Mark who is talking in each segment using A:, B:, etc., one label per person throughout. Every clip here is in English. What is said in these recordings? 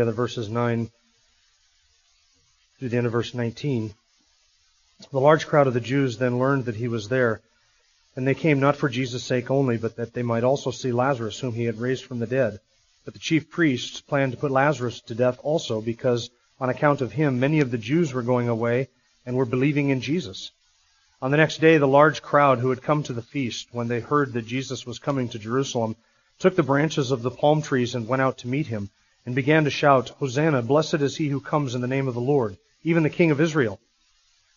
A: together verses 9 through the end of verse 19. The large crowd of the Jews then learned that he was there, and they came not for Jesus' sake only, but that they might also see Lazarus, whom he had raised from the dead. But the chief priests planned to put Lazarus to death also, because on account of him many of the Jews were going away and were believing in Jesus. On the next day, the large crowd who had come to the feast, when they heard that Jesus was coming to Jerusalem, took the branches of the palm trees and went out to meet him and began to shout, Hosanna, blessed is he who comes in the name of the Lord, even the King of Israel.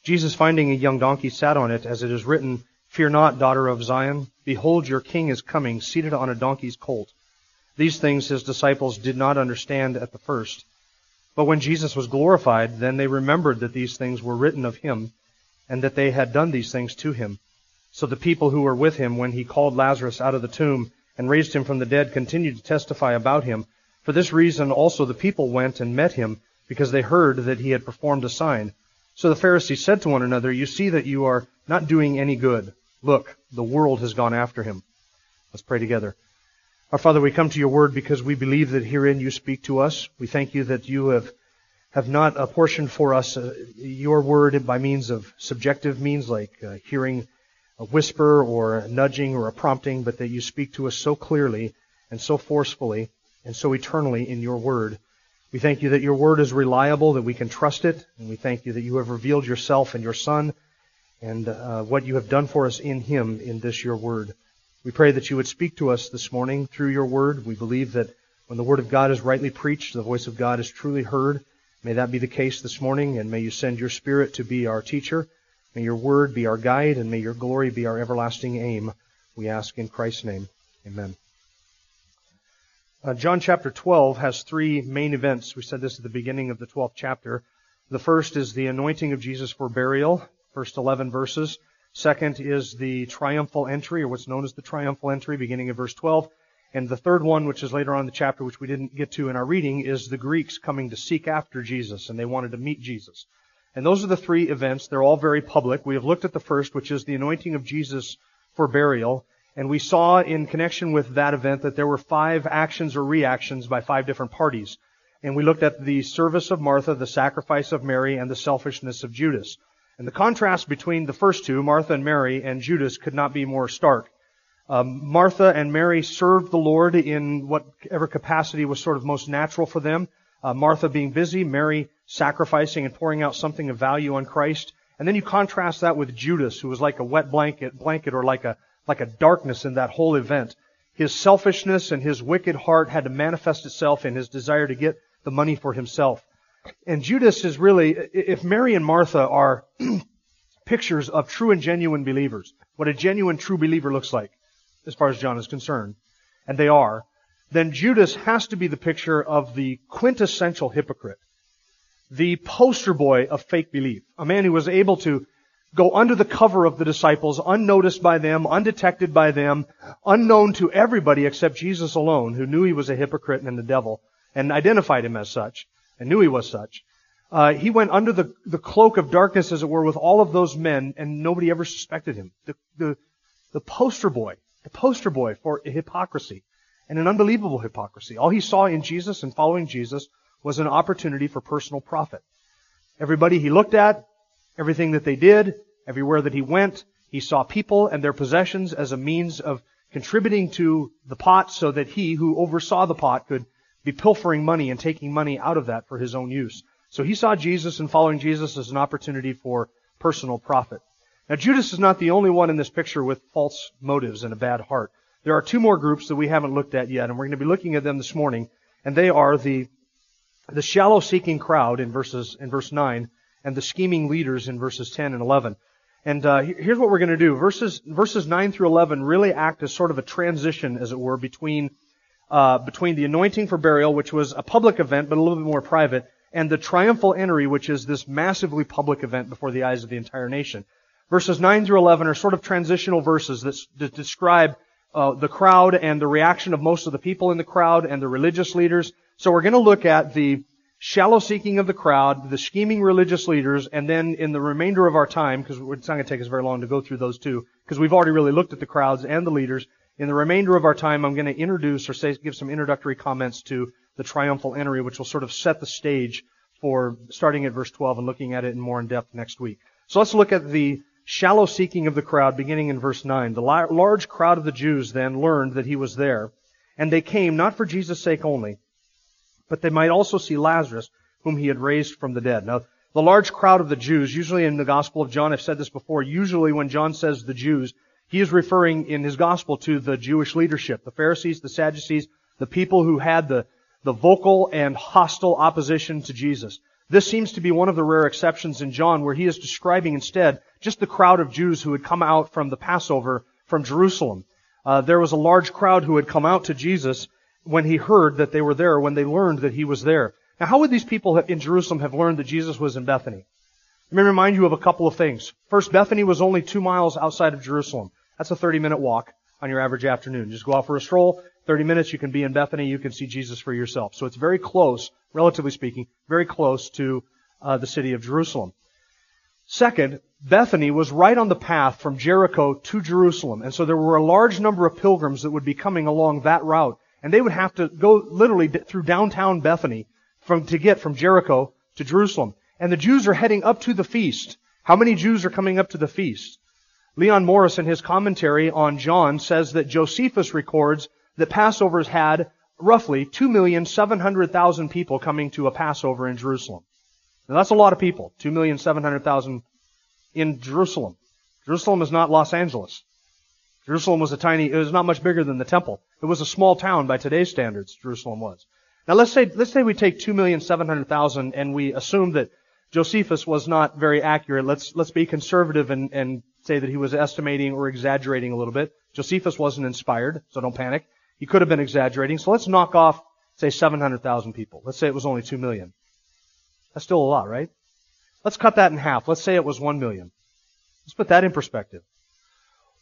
A: Jesus, finding a young donkey, sat on it, as it is written, Fear not, daughter of Zion. Behold, your king is coming, seated on a donkey's colt. These things his disciples did not understand at the first. But when Jesus was glorified, then they remembered that these things were written of him, and that they had done these things to him. So the people who were with him when he called Lazarus out of the tomb and raised him from the dead continued to testify about him. For this reason also the people went and met him, because they heard that he had performed a sign. So the Pharisees said to one another, You see that you are not doing any good. Look, the world has gone after him. Let's pray together. Our Father, we come to your word because we believe that herein you speak to us. We thank you that you have, have not apportioned for us uh, your word by means of subjective means like uh, hearing a whisper or a nudging or a prompting, but that you speak to us so clearly and so forcefully and so eternally in your word. We thank you that your word is reliable, that we can trust it, and we thank you that you have revealed yourself and your Son and uh, what you have done for us in him in this your word. We pray that you would speak to us this morning through your word. We believe that when the word of God is rightly preached, the voice of God is truly heard. May that be the case this morning, and may you send your spirit to be our teacher. May your word be our guide, and may your glory be our everlasting aim. We ask in Christ's name. Amen. Uh, John chapter 12 has three main events. We said this at the beginning of the 12th chapter. The first is the anointing of Jesus for burial, first 11 verses. Second is the triumphal entry, or what's known as the triumphal entry, beginning of verse 12. And the third one, which is later on in the chapter, which we didn't get to in our reading, is the Greeks coming to seek after Jesus, and they wanted to meet Jesus. And those are the three events. They're all very public. We have looked at the first, which is the anointing of Jesus for burial. And we saw in connection with that event that there were five actions or reactions by five different parties. And we looked at the service of Martha, the sacrifice of Mary, and the selfishness of Judas. And the contrast between the first two, Martha and Mary, and Judas could not be more stark. Um, Martha and Mary served the Lord in whatever capacity was sort of most natural for them. Uh, Martha being busy, Mary sacrificing and pouring out something of value on Christ. And then you contrast that with Judas, who was like a wet blanket, blanket or like a like a darkness in that whole event. His selfishness and his wicked heart had to manifest itself in his desire to get the money for himself. And Judas is really, if Mary and Martha are pictures of true and genuine believers, what a genuine true believer looks like, as far as John is concerned, and they are, then Judas has to be the picture of the quintessential hypocrite. The poster boy of fake belief. A man who was able to go under the cover of the disciples, unnoticed by them, undetected by them, unknown to everybody except Jesus alone, who knew he was a hypocrite and the devil, and identified him as such, and knew he was such. Uh, he went under the, the cloak of darkness, as it were, with all of those men, and nobody ever suspected him. The, the, the poster boy, the poster boy for hypocrisy, and an unbelievable hypocrisy. All he saw in Jesus and following Jesus was an opportunity for personal profit. Everybody he looked at, Everything that they did, everywhere that he went, he saw people and their possessions as a means of contributing to the pot so that he who oversaw the pot could be pilfering money and taking money out of that for his own use. So he saw Jesus and following Jesus as an opportunity for personal profit. Now Judas is not the only one in this picture with false motives and a bad heart. There are two more groups that we haven't looked at yet, and we're going to be looking at them this morning, and they are the the shallow seeking crowd in verses in verse 9 and the scheming leaders in verses 10 and 11. And uh, here's what we're going to do. Verses verses 9 through 11 really act as sort of a transition, as it were, between uh, between the anointing for burial, which was a public event but a little bit more private, and the triumphal entry, which is this massively public event before the eyes of the entire nation. Verses 9 through 11 are sort of transitional verses that, that describe uh, the crowd and the reaction of most of the people in the crowd and the religious leaders. So we're going to look at the shallow seeking of the crowd, the scheming religious leaders, and then in the remainder of our time, because it's not going to take us very long to go through those two, because we've already really looked at the crowds and the leaders. In the remainder of our time, I'm going to introduce or say, give some introductory comments to the triumphal entry, which will sort of set the stage for starting at verse 12 and looking at it in more in depth next week. So let's look at the shallow seeking of the crowd beginning in verse 9. The large crowd of the Jews then learned that he was there, and they came not for Jesus' sake only, but they might also see Lazarus, whom he had raised from the dead. Now, the large crowd of the Jews, usually in the Gospel of John, I've said this before, usually when John says the Jews, he is referring in his Gospel to the Jewish leadership, the Pharisees, the Sadducees, the people who had the, the vocal and hostile opposition to Jesus. This seems to be one of the rare exceptions in John where he is describing instead just the crowd of Jews who had come out from the Passover from Jerusalem. Uh, there was a large crowd who had come out to Jesus when he heard that they were there, when they learned that he was there. Now, how would these people in Jerusalem have learned that Jesus was in Bethany? Let me remind you of a couple of things. First, Bethany was only two miles outside of Jerusalem. That's a 30 minute walk on your average afternoon. Just go out for a stroll. 30 minutes, you can be in Bethany. You can see Jesus for yourself. So it's very close, relatively speaking, very close to uh, the city of Jerusalem. Second, Bethany was right on the path from Jericho to Jerusalem. And so there were a large number of pilgrims that would be coming along that route. And they would have to go literally through downtown Bethany from, to get from Jericho to Jerusalem. And the Jews are heading up to the feast. How many Jews are coming up to the feast? Leon Morris in his commentary on John says that Josephus records that Passovers had roughly 2,700,000 people coming to a Passover in Jerusalem. Now that's a lot of people. 2,700,000 in Jerusalem. Jerusalem is not Los Angeles. Jerusalem was a tiny, it was not much bigger than the temple. It was a small town by today's standards, Jerusalem was. Now let's say, let's say we take 2,700,000 and we assume that Josephus was not very accurate. Let's, let's be conservative and, and say that he was estimating or exaggerating a little bit. Josephus wasn't inspired, so don't panic. He could have been exaggerating. So let's knock off, say, 700,000 people. Let's say it was only 2 million. That's still a lot, right? Let's cut that in half. Let's say it was 1 million. Let's put that in perspective.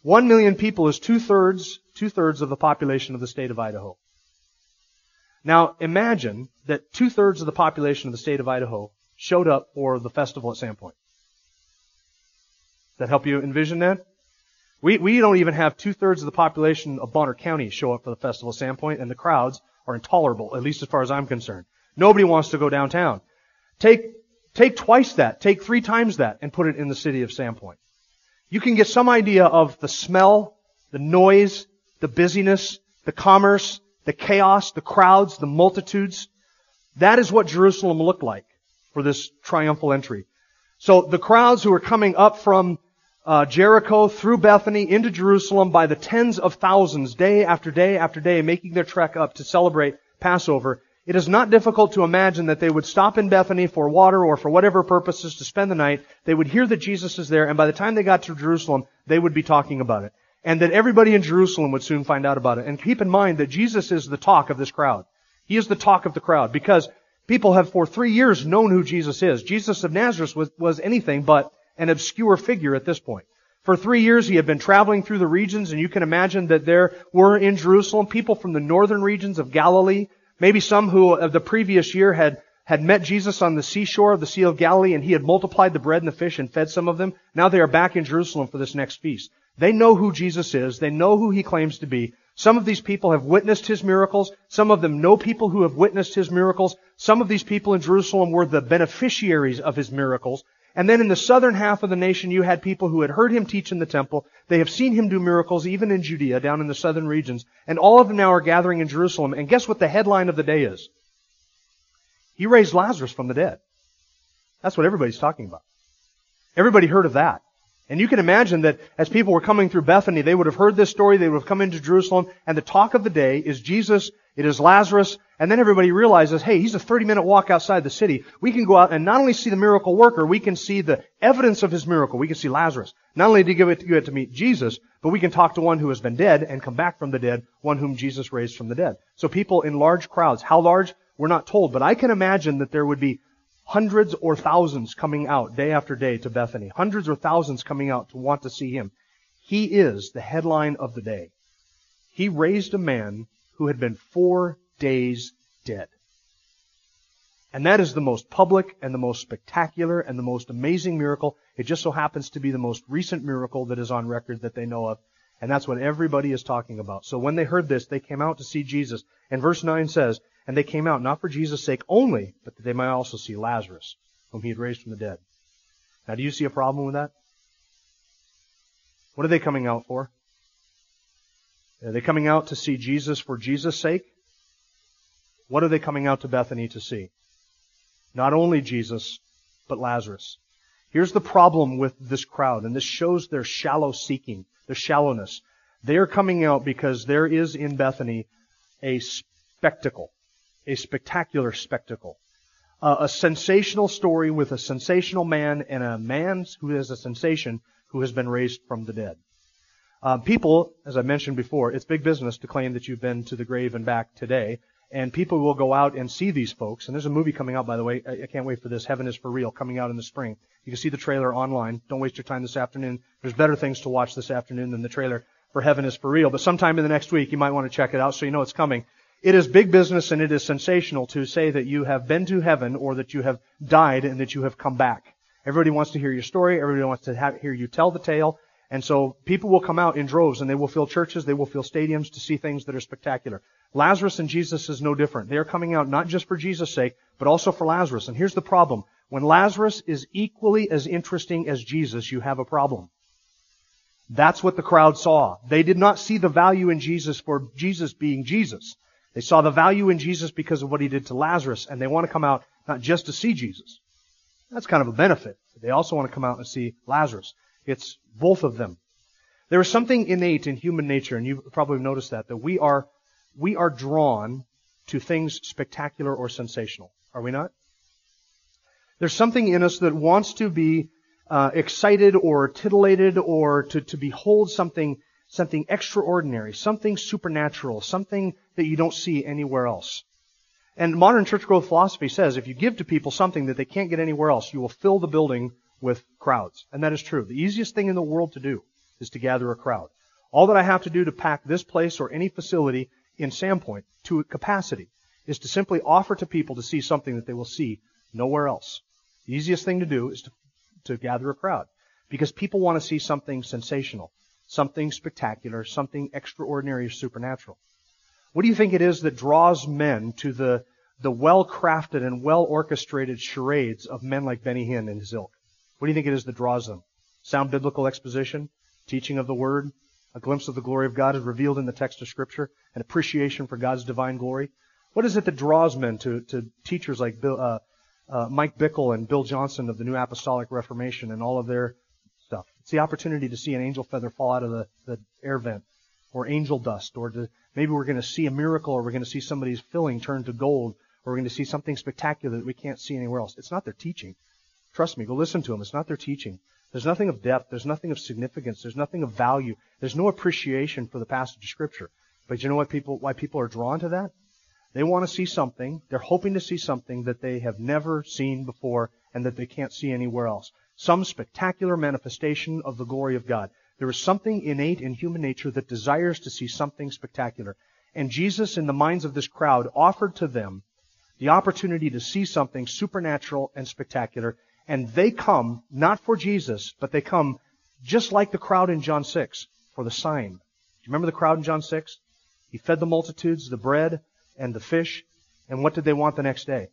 A: One million people is two thirds, two thirds of the population of the state of Idaho. Now imagine that two thirds of the population of the state of Idaho showed up for the festival at Sandpoint. Does that help you envision that? We, we don't even have two thirds of the population of Bonner County show up for the festival at Sandpoint, and the crowds are intolerable, at least as far as I'm concerned. Nobody wants to go downtown. Take, take twice that, take three times that, and put it in the city of Sandpoint you can get some idea of the smell, the noise, the busyness, the commerce, the chaos, the crowds, the multitudes. That is what Jerusalem looked like for this triumphal entry. So the crowds who are coming up from uh, Jericho through Bethany into Jerusalem by the tens of thousands, day after day after day, making their trek up to celebrate Passover, it is not difficult to imagine that they would stop in Bethany for water or for whatever purposes to spend the night. They would hear that Jesus is there, and by the time they got to Jerusalem, they would be talking about it. And that everybody in Jerusalem would soon find out about it. And keep in mind that Jesus is the talk of this crowd. He is the talk of the crowd because people have for three years known who Jesus is. Jesus of Nazareth was, was anything but an obscure figure at this point. For three years he had been traveling through the regions and you can imagine that there were in Jerusalem people from the northern regions of Galilee Maybe some who of the previous year had, had met Jesus on the seashore of the Sea of Galilee and he had multiplied the bread and the fish and fed some of them. Now they are back in Jerusalem for this next feast. They know who Jesus is. They know who he claims to be. Some of these people have witnessed his miracles. Some of them know people who have witnessed his miracles. Some of these people in Jerusalem were the beneficiaries of his miracles. And then in the southern half of the nation, you had people who had heard him teach in the temple. They have seen him do miracles even in Judea, down in the southern regions. And all of them now are gathering in Jerusalem. And guess what the headline of the day is? He raised Lazarus from the dead. That's what everybody's talking about. Everybody heard of that. And you can imagine that as people were coming through Bethany, they would have heard this story, they would have come into Jerusalem, and the talk of the day is Jesus, it is Lazarus, And then everybody realizes, hey, he's a 30 minute walk outside the city. We can go out and not only see the miracle worker, we can see the evidence of his miracle. We can see Lazarus. Not only did you get to meet Jesus, but we can talk to one who has been dead and come back from the dead, one whom Jesus raised from the dead. So people in large crowds, how large? We're not told, but I can imagine that there would be hundreds or thousands coming out day after day to Bethany. Hundreds or thousands coming out to want to see him. He is the headline of the day. He raised a man who had been four days dead. And that is the most public and the most spectacular and the most amazing miracle. It just so happens to be the most recent miracle that is on record that they know of. And that's what everybody is talking about. So when they heard this, they came out to see Jesus. And verse 9 says, And they came out not for Jesus' sake only, but that they might also see Lazarus, whom he had raised from the dead. Now do you see a problem with that? What are they coming out for? Are they coming out to see Jesus for Jesus' sake? What are they coming out to Bethany to see? Not only Jesus, but Lazarus. Here's the problem with this crowd, and this shows their shallow seeking, their shallowness. They are coming out because there is in Bethany a spectacle, a spectacular spectacle. Uh, a sensational story with a sensational man and a man who is a sensation who has been raised from the dead. Uh, people, as I mentioned before, it's big business to claim that you've been to the grave and back today and people will go out and see these folks. And there's a movie coming out, by the way. I, I can't wait for this. Heaven is for real, coming out in the spring. You can see the trailer online. Don't waste your time this afternoon. There's better things to watch this afternoon than the trailer for Heaven is for real. But sometime in the next week, you might want to check it out so you know it's coming. It is big business and it is sensational to say that you have been to heaven or that you have died and that you have come back. Everybody wants to hear your story. Everybody wants to have, hear you tell the tale. And so people will come out in droves and they will fill churches, they will fill stadiums to see things that are spectacular. Lazarus and Jesus is no different. They are coming out not just for Jesus' sake, but also for Lazarus. And here's the problem. When Lazarus is equally as interesting as Jesus, you have a problem. That's what the crowd saw. They did not see the value in Jesus for Jesus being Jesus. They saw the value in Jesus because of what he did to Lazarus, and they want to come out not just to see Jesus. That's kind of a benefit. They also want to come out and see Lazarus. It's both of them. There is something innate in human nature, and you've probably noticed that, that we are, we are drawn to things spectacular or sensational. Are we not? There's something in us that wants to be uh, excited or titillated or to, to behold something, something extraordinary, something supernatural, something that you don't see anywhere else. And modern church growth philosophy says if you give to people something that they can't get anywhere else, you will fill the building with crowds. And that is true. The easiest thing in the world to do is to gather a crowd. All that I have to do to pack this place or any facility in Sandpoint to capacity is to simply offer to people to see something that they will see nowhere else. The easiest thing to do is to, to gather a crowd because people want to see something sensational, something spectacular, something extraordinary or supernatural. What do you think it is that draws men to the, the well-crafted and well-orchestrated charades of men like Benny Hinn and his ilk? What do you think it is that draws them? Sound biblical exposition, teaching of the Word, a glimpse of the glory of God is revealed in the text of Scripture, an appreciation for God's divine glory. What is it that draws men to, to teachers like Bill, uh, uh, Mike Bickle and Bill Johnson of the New Apostolic Reformation and all of their stuff? It's the opportunity to see an angel feather fall out of the, the air vent, or angel dust, or to, maybe we're going to see a miracle, or we're going to see somebody's filling turn to gold, or we're going to see something spectacular that we can't see anywhere else. It's not their teaching. Trust me, go listen to them. It's not their teaching. There's nothing of depth. There's nothing of significance. There's nothing of value. There's no appreciation for the passage of Scripture. But you know what people, why people are drawn to that? They want to see something. They're hoping to see something that they have never seen before and that they can't see anywhere else. Some spectacular manifestation of the glory of God. There is something innate in human nature that desires to see something spectacular. And Jesus, in the minds of this crowd, offered to them the opportunity to see something supernatural and spectacular and they come not for Jesus, but they come just like the crowd in John 6 for the sign. Do you remember the crowd in John 6? He fed the multitudes the bread and the fish. And what did they want the next day?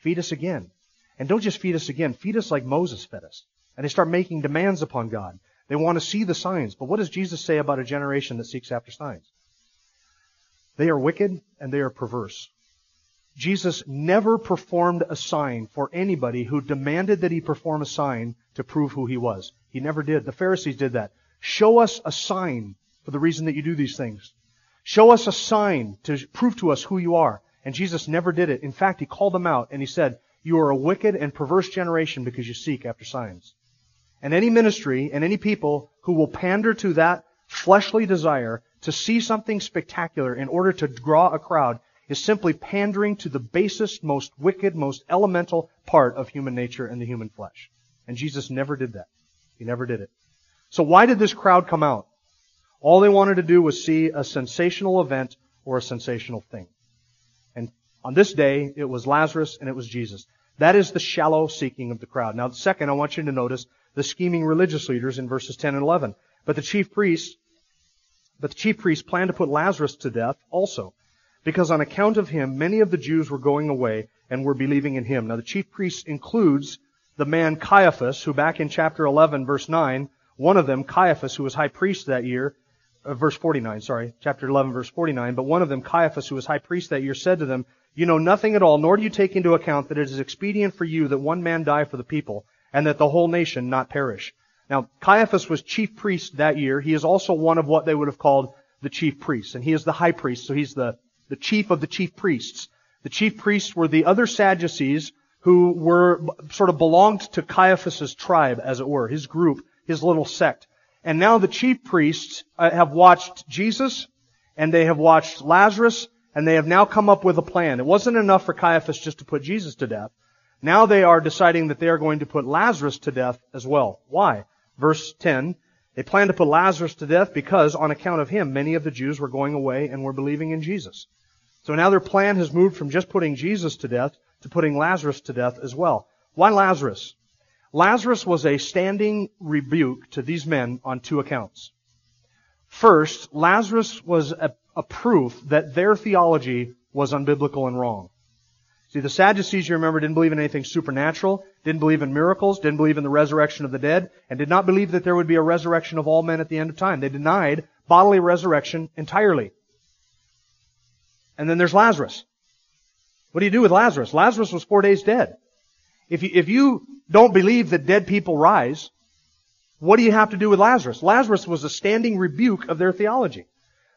A: Feed us again. And don't just feed us again, feed us like Moses fed us. And they start making demands upon God. They want to see the signs. But what does Jesus say about a generation that seeks after signs? They are wicked and they are perverse. Jesus never performed a sign for anybody who demanded that he perform a sign to prove who he was. He never did. The Pharisees did that. Show us a sign for the reason that you do these things. Show us a sign to prove to us who you are. And Jesus never did it. In fact, he called them out and he said, You are a wicked and perverse generation because you seek after signs. And any ministry and any people who will pander to that fleshly desire to see something spectacular in order to draw a crowd is simply pandering to the basest, most wicked, most elemental part of human nature and the human flesh. And Jesus never did that. He never did it. So why did this crowd come out? All they wanted to do was see a sensational event or a sensational thing. And on this day, it was Lazarus and it was Jesus. That is the shallow seeking of the crowd. Now, second, I want you to notice the scheming religious leaders in verses 10 and 11. But the chief priests, but the chief priests planned to put Lazarus to death also, because on account of him, many of the Jews were going away and were believing in him. Now, the chief priests includes the man Caiaphas, who back in chapter 11, verse 9, one of them, Caiaphas, who was high priest that year, uh, verse 49, sorry, chapter 11, verse 49, but one of them, Caiaphas, who was high priest that year, said to them, You know nothing at all, nor do you take into account that it is expedient for you that one man die for the people, and that the whole nation not perish. Now, Caiaphas was chief priest that year. He is also one of what they would have called the chief priests, and he is the high priest, so he's the, the chief of the chief priests. The chief priests were the other Sadducees who were sort of belonged to Caiaphas's tribe, as it were, his group, his little sect. And now the chief priests uh, have watched Jesus, and they have watched Lazarus, and they have now come up with a plan. It wasn't enough for Caiaphas just to put Jesus to death. Now they are deciding that they are going to put Lazarus to death as well. Why? Verse 10, they planned to put Lazarus to death because on account of him, many of the Jews were going away and were believing in Jesus. So now their plan has moved from just putting Jesus to death to putting Lazarus to death as well. Why Lazarus? Lazarus was a standing rebuke to these men on two accounts. First, Lazarus was a, a proof that their theology was unbiblical and wrong. See, the Sadducees, you remember, didn't believe in anything supernatural, didn't believe in miracles, didn't believe in the resurrection of the dead, and did not believe that there would be a resurrection of all men at the end of time. They denied bodily resurrection entirely. And then there's Lazarus. What do you do with Lazarus? Lazarus was four days dead. If you, if you don't believe that dead people rise, what do you have to do with Lazarus? Lazarus was a standing rebuke of their theology.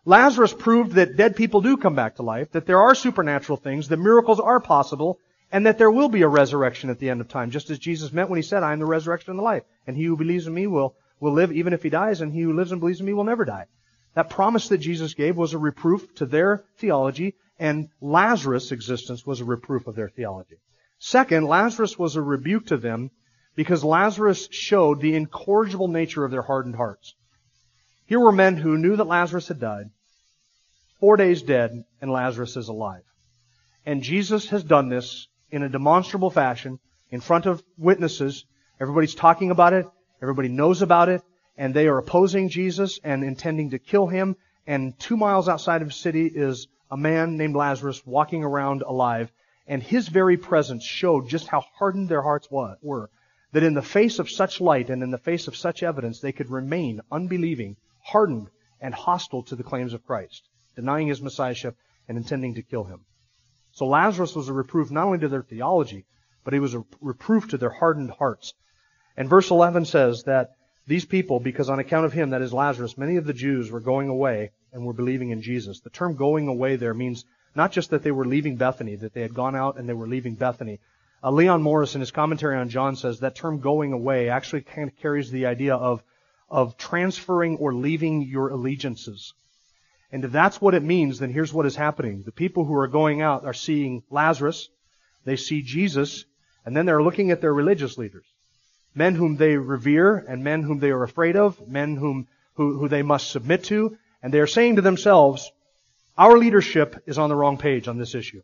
A: Lazarus proved that dead people do come back to life, that there are supernatural things, that miracles are possible, and that there will be a resurrection at the end of time, just as Jesus meant when he said, I am the resurrection and the life. And he who believes in me will, will live even if he dies, and he who lives and believes in me will never die. That promise that Jesus gave was a reproof to their theology, and Lazarus' existence was a reproof of their theology. Second, Lazarus was a rebuke to them because Lazarus showed the incorrigible nature of their hardened hearts. Here were men who knew that Lazarus had died, four days dead, and Lazarus is alive. And Jesus has done this in a demonstrable fashion in front of witnesses. Everybody's talking about it. Everybody knows about it. And they are opposing Jesus and intending to kill him. And two miles outside of the city is a man named Lazarus walking around alive, and his very presence showed just how hardened their hearts were. That in the face of such light and in the face of such evidence, they could remain unbelieving, hardened, and hostile to the claims of Christ, denying his messiahship and intending to kill him. So Lazarus was a reproof not only to their theology, but he was a reproof to their hardened hearts. And verse 11 says that these people, because on account of him, that is Lazarus, many of the Jews were going away and were believing in Jesus. The term going away there means not just that they were leaving Bethany, that they had gone out and they were leaving Bethany. Uh, Leon Morris, in his commentary on John, says that term going away actually kind of carries the idea of, of transferring or leaving your allegiances. And if that's what it means, then here's what is happening. The people who are going out are seeing Lazarus, they see Jesus, and then they're looking at their religious leaders. Men whom they revere and men whom they are afraid of, men whom, who, who they must submit to, and they are saying to themselves, our leadership is on the wrong page on this issue.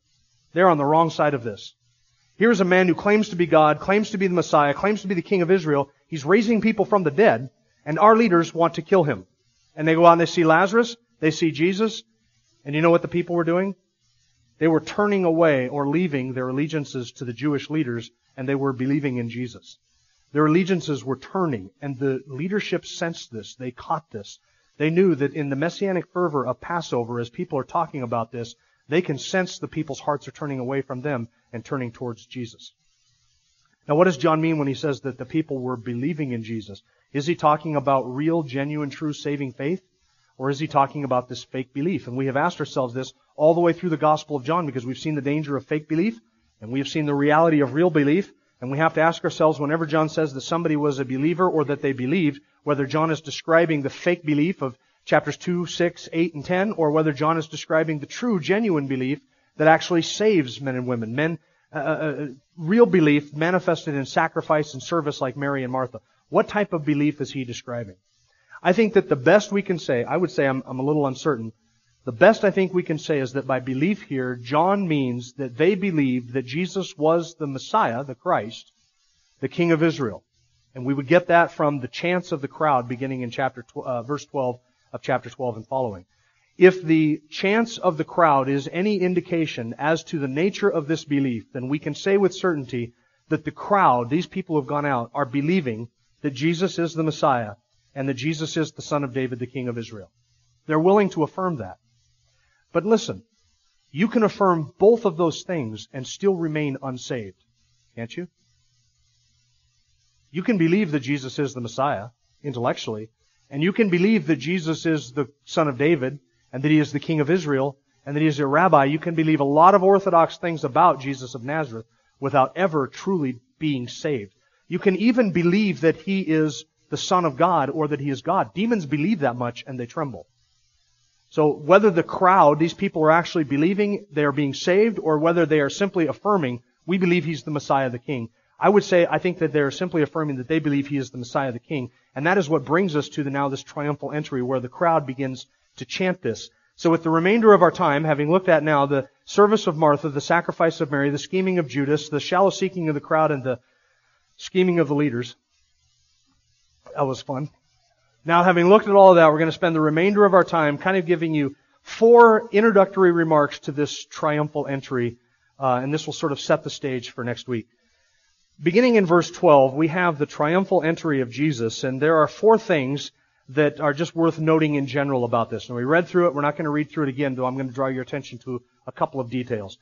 A: They're on the wrong side of this. Here's a man who claims to be God, claims to be the Messiah, claims to be the King of Israel. He's raising people from the dead, and our leaders want to kill him. And they go out and they see Lazarus, they see Jesus, and you know what the people were doing? They were turning away or leaving their allegiances to the Jewish leaders, and they were believing in Jesus. Their allegiances were turning, and the leadership sensed this. They caught this. They knew that in the messianic fervor of Passover, as people are talking about this, they can sense the people's hearts are turning away from them and turning towards Jesus. Now, what does John mean when he says that the people were believing in Jesus? Is he talking about real, genuine, true saving faith? Or is he talking about this fake belief? And we have asked ourselves this all the way through the Gospel of John because we've seen the danger of fake belief and we have seen the reality of real belief. And we have to ask ourselves whenever John says that somebody was a believer or that they believed, whether John is describing the fake belief of chapters 2, 6, 8, and 10, or whether John is describing the true, genuine belief that actually saves men and women. Men, uh, uh, uh, real belief manifested in sacrifice and service like Mary and Martha. What type of belief is he describing? I think that the best we can say, I would say I'm, I'm a little uncertain, the best I think we can say is that by belief here, John means that they believed that Jesus was the Messiah, the Christ, the King of Israel. And we would get that from the chants of the crowd beginning in chapter tw- uh, verse 12 of chapter 12 and following. If the chance of the crowd is any indication as to the nature of this belief, then we can say with certainty that the crowd, these people who have gone out, are believing that Jesus is the Messiah and that Jesus is the Son of David, the King of Israel. They're willing to affirm that. But listen, you can affirm both of those things and still remain unsaved. Can't you? You can believe that Jesus is the Messiah intellectually, and you can believe that Jesus is the Son of David, and that He is the King of Israel, and that He is your rabbi. You can believe a lot of orthodox things about Jesus of Nazareth without ever truly being saved. You can even believe that He is the Son of God or that He is God. Demons believe that much and they tremble. So whether the crowd, these people are actually believing they are being saved, or whether they are simply affirming, we believe he's the Messiah, the King. I would say, I think that they're simply affirming that they believe he is the Messiah, the King. And that is what brings us to the, now this triumphal entry where the crowd begins to chant this. So with the remainder of our time, having looked at now the service of Martha, the sacrifice of Mary, the scheming of Judas, the shallow seeking of the crowd, and the scheming of the leaders, that was fun. Now, having looked at all of that, we're going to spend the remainder of our time kind of giving you four introductory remarks to this triumphal entry, uh, and this will sort of set the stage for next week. Beginning in verse 12, we have the triumphal entry of Jesus, and there are four things that are just worth noting in general about this. And we read through it. We're not going to read through it again, though I'm going to draw your attention to a couple of details.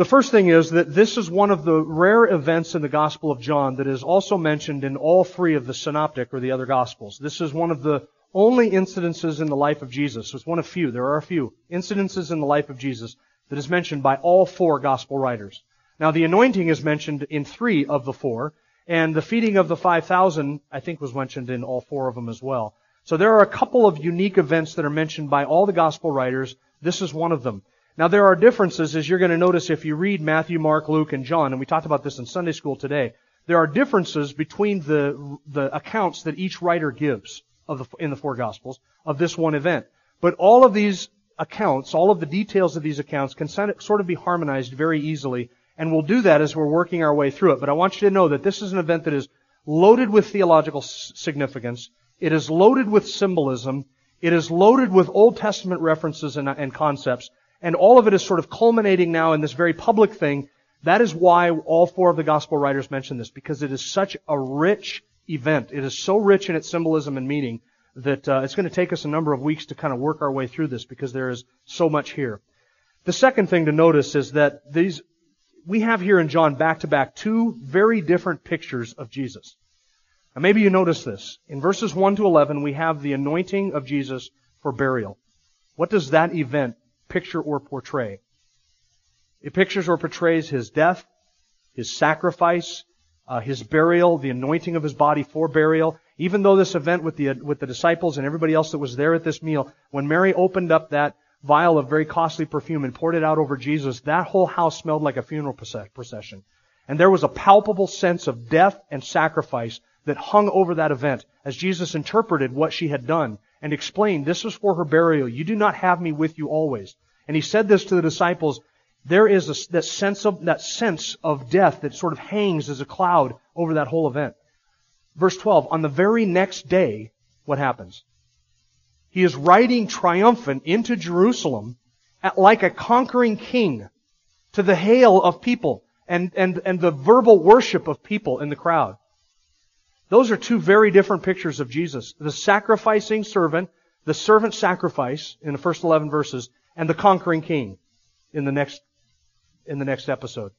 A: The first thing is that this is one of the rare events in the Gospel of John that is also mentioned in all three of the synoptic or the other Gospels. This is one of the only incidences in the life of Jesus. It's one of few. There are a few incidences in the life of Jesus that is mentioned by all four Gospel writers. Now the anointing is mentioned in three of the four, and the feeding of the 5,000, I think, was mentioned in all four of them as well. So there are a couple of unique events that are mentioned by all the Gospel writers. This is one of them. Now there are differences, as you're going to notice if you read Matthew, Mark, Luke, and John, and we talked about this in Sunday school today. There are differences between the, the accounts that each writer gives the, in the four Gospels of this one event. But all of these accounts, all of the details of these accounts can sort of be harmonized very easily, and we'll do that as we're working our way through it. But I want you to know that this is an event that is loaded with theological significance. It is loaded with symbolism. It is loaded with Old Testament references and, and concepts and all of it is sort of culminating now in this very public thing. That is why all four of the gospel writers mention this, because it is such a rich event. It is so rich in its symbolism and meaning that uh, it's going to take us a number of weeks to kind of work our way through this because there is so much here. The second thing to notice is that these we have here in John back to back two very different pictures of Jesus. Now maybe you notice this. In verses 1 to 11 we have the anointing of Jesus for burial. What does that event picture or portray. It pictures or portrays his death, his sacrifice, uh, his burial, the anointing of his body for burial. Even though this event with the with the disciples and everybody else that was there at this meal, when Mary opened up that vial of very costly perfume and poured it out over Jesus, that whole house smelled like a funeral procession. And there was a palpable sense of death and sacrifice that hung over that event as Jesus interpreted what she had done and explained this was for her burial. You do not have me with you always. And he said this to the disciples. There is a, that sense of that sense of death that sort of hangs as a cloud over that whole event. Verse 12. On the very next day, what happens? He is riding triumphant into Jerusalem at, like a conquering king to the hail of people and, and, and the verbal worship of people in the crowd. Those are two very different pictures of Jesus. The sacrificing servant, the servant sacrifice in the first 11 verses, and the conquering king in the next, in the next episode.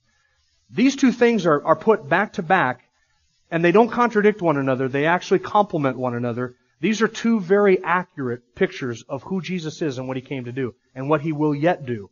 A: These two things are, are put back to back, and they don't contradict one another. They actually complement one another. These are two very accurate pictures of who Jesus is and what he came to do and what he will yet do.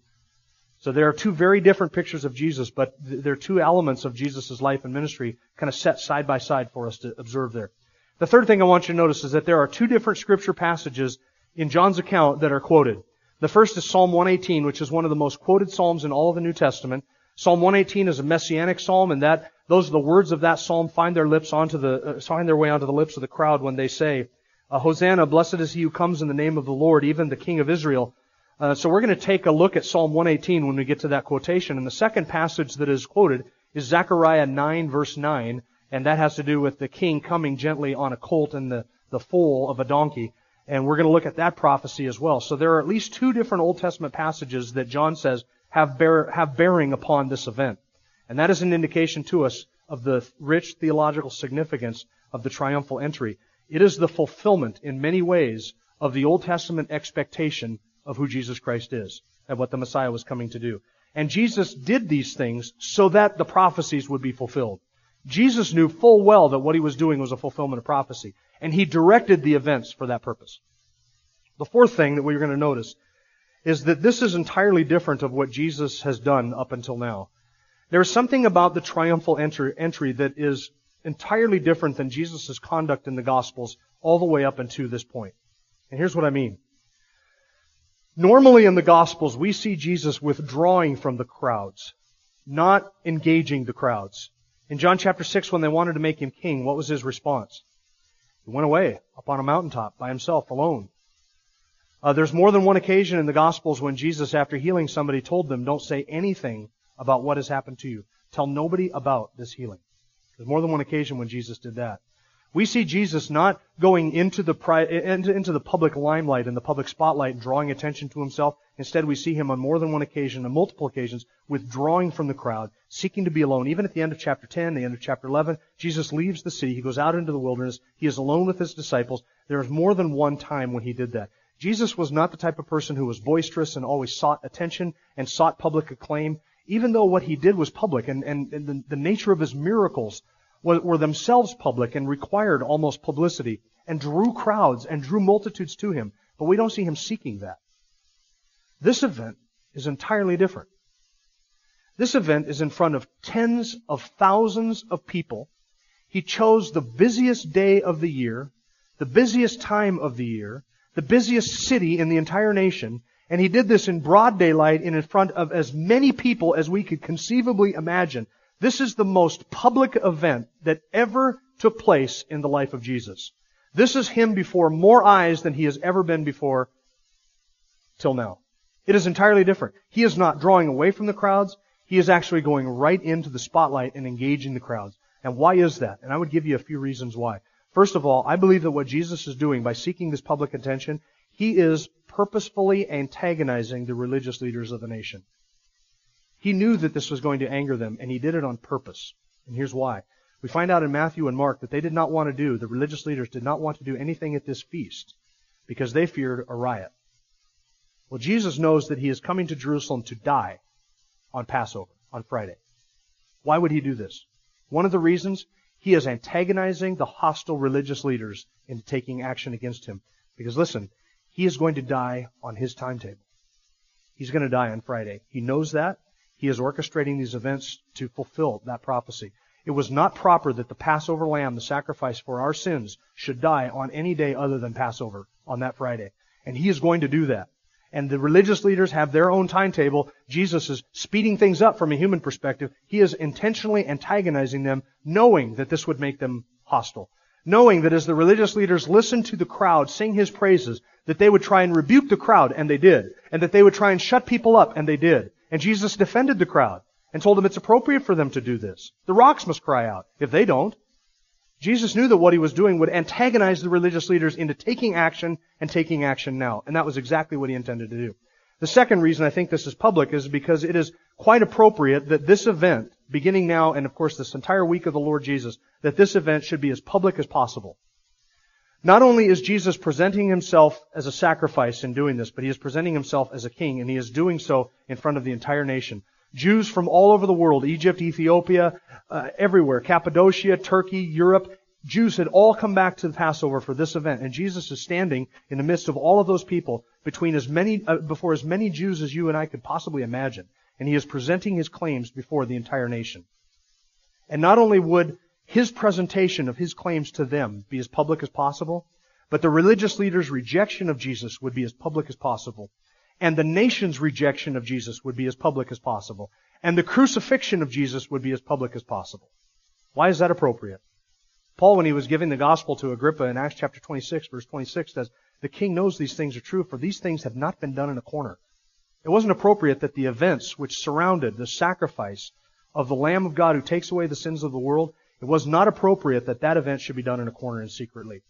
A: So there are two very different pictures of Jesus, but there are two elements of Jesus' life and ministry kind of set side by side for us to observe there. The third thing I want you to notice is that there are two different scripture passages in John's account that are quoted. The first is Psalm 118, which is one of the most quoted psalms in all of the New Testament. Psalm 118 is a messianic psalm, and that those are the words of that psalm find their lips onto the uh, find their way onto the lips of the crowd when they say, uh, "Hosanna, blessed is he who comes in the name of the Lord, even the King of Israel." Uh, so we're going to take a look at Psalm 118 when we get to that quotation. And the second passage that is quoted is Zechariah 9 verse 9, and that has to do with the king coming gently on a colt and the, the foal of a donkey. And we're going to look at that prophecy as well. So there are at least two different Old Testament passages that John says have, bear, have bearing upon this event. And that is an indication to us of the rich theological significance of the triumphal entry. It is the fulfillment in many ways of the Old Testament expectation of who Jesus Christ is and what the Messiah was coming to do. And Jesus did these things so that the prophecies would be fulfilled. Jesus knew full well that what he was doing was a fulfillment of prophecy. And he directed the events for that purpose. The fourth thing that we're going to notice is that this is entirely different of what Jesus has done up until now. There is something about the triumphal entry that is entirely different than Jesus' conduct in the Gospels all the way up until this point. And here's what I mean. Normally in the Gospels, we see Jesus withdrawing from the crowds, not engaging the crowds. In John chapter 6, when they wanted to make him king, what was his response? He went away up on a mountaintop by himself, alone. Uh, there's more than one occasion in the Gospels when Jesus, after healing somebody, told them, don't say anything about what has happened to you. Tell nobody about this healing. There's more than one occasion when Jesus did that. We see Jesus not going into the, into the public limelight and the public spotlight and drawing attention to himself. Instead, we see him on more than one occasion, on multiple occasions, withdrawing from the crowd, seeking to be alone. Even at the end of chapter 10, the end of chapter 11, Jesus leaves the city. He goes out into the wilderness. He is alone with his disciples. There is more than one time when he did that. Jesus was not the type of person who was boisterous and always sought attention and sought public acclaim, even though what he did was public and, and, and the, the nature of his miracles were themselves public and required almost publicity and drew crowds and drew multitudes to him. But we don't see him seeking that. This event is entirely different. This event is in front of tens of thousands of people. He chose the busiest day of the year, the busiest time of the year, the busiest city in the entire nation, and he did this in broad daylight and in front of as many people as we could conceivably imagine. This is the most public event that ever took place in the life of Jesus. This is him before more eyes than he has ever been before till now. It is entirely different. He is not drawing away from the crowds. He is actually going right into the spotlight and engaging the crowds. And why is that? And I would give you a few reasons why. First of all, I believe that what Jesus is doing by seeking this public attention, he is purposefully antagonizing the religious leaders of the nation. He knew that this was going to anger them, and he did it on purpose. And here's why. We find out in Matthew and Mark that they did not want to do, the religious leaders did not want to do anything at this feast because they feared a riot. Well, Jesus knows that he is coming to Jerusalem to die on Passover, on Friday. Why would he do this? One of the reasons, he is antagonizing the hostile religious leaders into taking action against him. Because listen, he is going to die on his timetable. He's going to die on Friday. He knows that. He is orchestrating these events to fulfill that prophecy. It was not proper that the Passover lamb, the sacrifice for our sins, should die on any day other than Passover, on that Friday. And he is going to do that. And the religious leaders have their own timetable. Jesus is speeding things up from a human perspective. He is intentionally antagonizing them, knowing that this would make them hostile. Knowing that as the religious leaders listened to the crowd sing his praises, that they would try and rebuke the crowd, and they did. And that they would try and shut people up, and they did. And Jesus defended the crowd and told them it's appropriate for them to do this. The rocks must cry out. If they don't, Jesus knew that what he was doing would antagonize the religious leaders into taking action and taking action now. And that was exactly what he intended to do. The second reason I think this is public is because it is quite appropriate that this event, beginning now and of course this entire week of the Lord Jesus, that this event should be as public as possible. Not only is Jesus presenting himself as a sacrifice in doing this, but he is presenting himself as a king, and he is doing so in front of the entire nation. Jews from all over the world, Egypt, Ethiopia, uh, everywhere, Cappadocia, Turkey, Europe, Jews had all come back to the Passover for this event, and Jesus is standing in the midst of all of those people between as many, uh, before as many Jews as you and I could possibly imagine. And he is presenting his claims before the entire nation. And not only would his presentation of his claims to them be as public as possible, but the religious leaders' rejection of Jesus would be as public as possible. And the nation's rejection of Jesus would be as public as possible. And the crucifixion of Jesus would be as public as possible. Why is that appropriate? Paul, when he was giving the gospel to Agrippa in Acts chapter 26, verse 26, says, The king knows these things are true, for these things have not been done in a corner. It wasn't appropriate that the events which surrounded the sacrifice of the Lamb of God who takes away the sins of the world, it was not appropriate that that event should be done in a corner and secretly.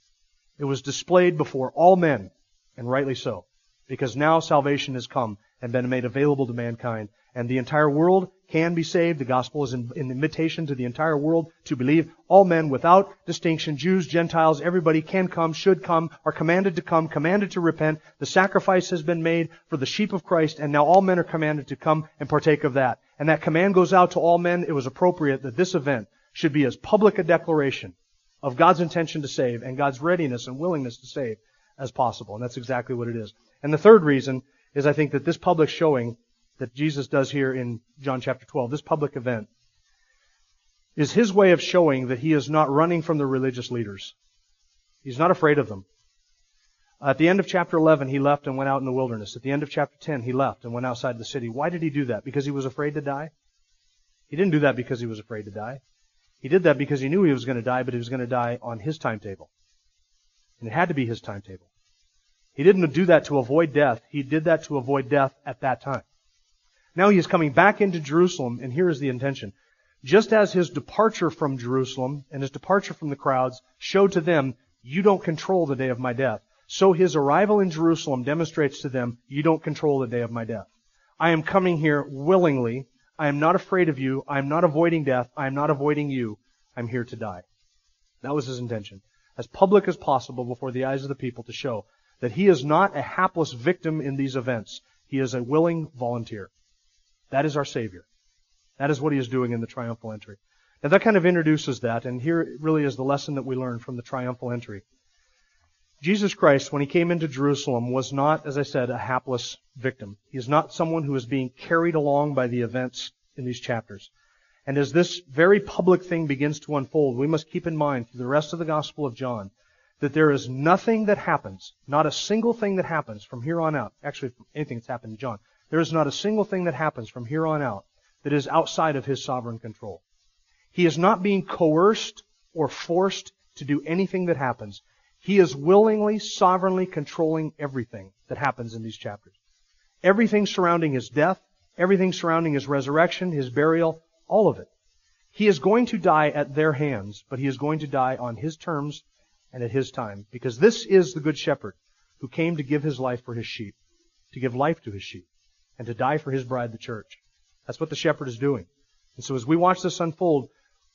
A: It was displayed before all men, and rightly so, because now salvation has come and been made available to mankind, and the entire world can be saved. The gospel is an invitation to the entire world to believe. All men without distinction, Jews, Gentiles, everybody can come, should come, are commanded to come, commanded to repent. The sacrifice has been made for the sheep of Christ, and now all men are commanded to come and partake of that. And that command goes out to all men. It was appropriate that this event should be as public a declaration of God's intention to save and God's readiness and willingness to save as possible. And that's exactly what it is. And the third reason is I think that this public showing that Jesus does here in John chapter 12, this public event, is his way of showing that he is not running from the religious leaders. He's not afraid of them. At the end of chapter 11, he left and went out in the wilderness. At the end of chapter 10, he left and went outside the city. Why did he do that? Because he was afraid to die? He didn't do that because he was afraid to die. He did that because he knew he was going to die, but he was going to die on his timetable. And it had to be his timetable. He didn't do that to avoid death. He did that to avoid death at that time. Now he is coming back into Jerusalem, and here is the intention. Just as his departure from Jerusalem and his departure from the crowds showed to them, you don't control the day of my death, so his arrival in Jerusalem demonstrates to them, you don't control the day of my death. I am coming here willingly. I am not afraid of you. I am not avoiding death. I am not avoiding you. I'm here to die. That was his intention. As public as possible before the eyes of the people to show that he is not a hapless victim in these events. He is a willing volunteer. That is our Savior. That is what he is doing in the triumphal entry. Now that kind of introduces that, and here really is the lesson that we learn from the triumphal entry. Jesus Christ, when he came into Jerusalem, was not, as I said, a hapless victim. He is not someone who is being carried along by the events in these chapters. And as this very public thing begins to unfold, we must keep in mind through the rest of the Gospel of John that there is nothing that happens, not a single thing that happens from here on out, actually anything that's happened to John, there is not a single thing that happens from here on out that is outside of his sovereign control. He is not being coerced or forced to do anything that happens. He is willingly, sovereignly controlling everything that happens in these chapters. Everything surrounding his death, everything surrounding his resurrection, his burial, all of it. He is going to die at their hands, but he is going to die on his terms and at his time. Because this is the good shepherd who came to give his life for his sheep, to give life to his sheep and to die for his bride, the church. That's what the shepherd is doing. And so as we watch this unfold,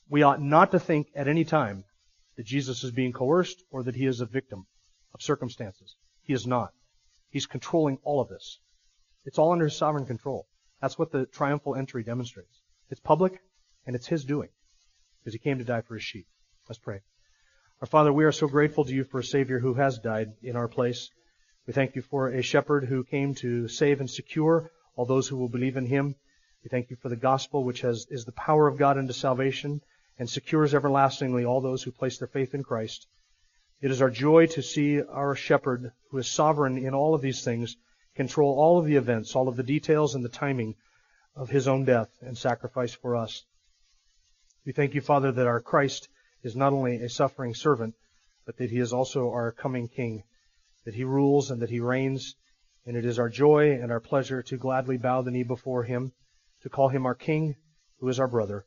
A: we ought not to think at any time that Jesus is being coerced or that he is a victim of circumstances. He is not. He's controlling all of this. It's all under his sovereign control. That's what the triumphal entry demonstrates. It's public and it's his doing because he came to die for his sheep. Let's pray. Our Father, we are so grateful to you for a Savior who has died in our place. We thank you for a shepherd who came to save and secure all those who will believe in him. We thank you for the gospel, which has, is the power of God unto salvation and secures everlastingly all those who place their faith in Christ. It is our joy to see our shepherd, who is sovereign in all of these things, control all of the events, all of the details and the timing of his own death and sacrifice for us. We thank you, Father, that our Christ is not only a suffering servant, but that he is also our coming King that he rules and that he reigns. And it is our joy and our pleasure to gladly bow the knee before him, to call him our King, who is our brother.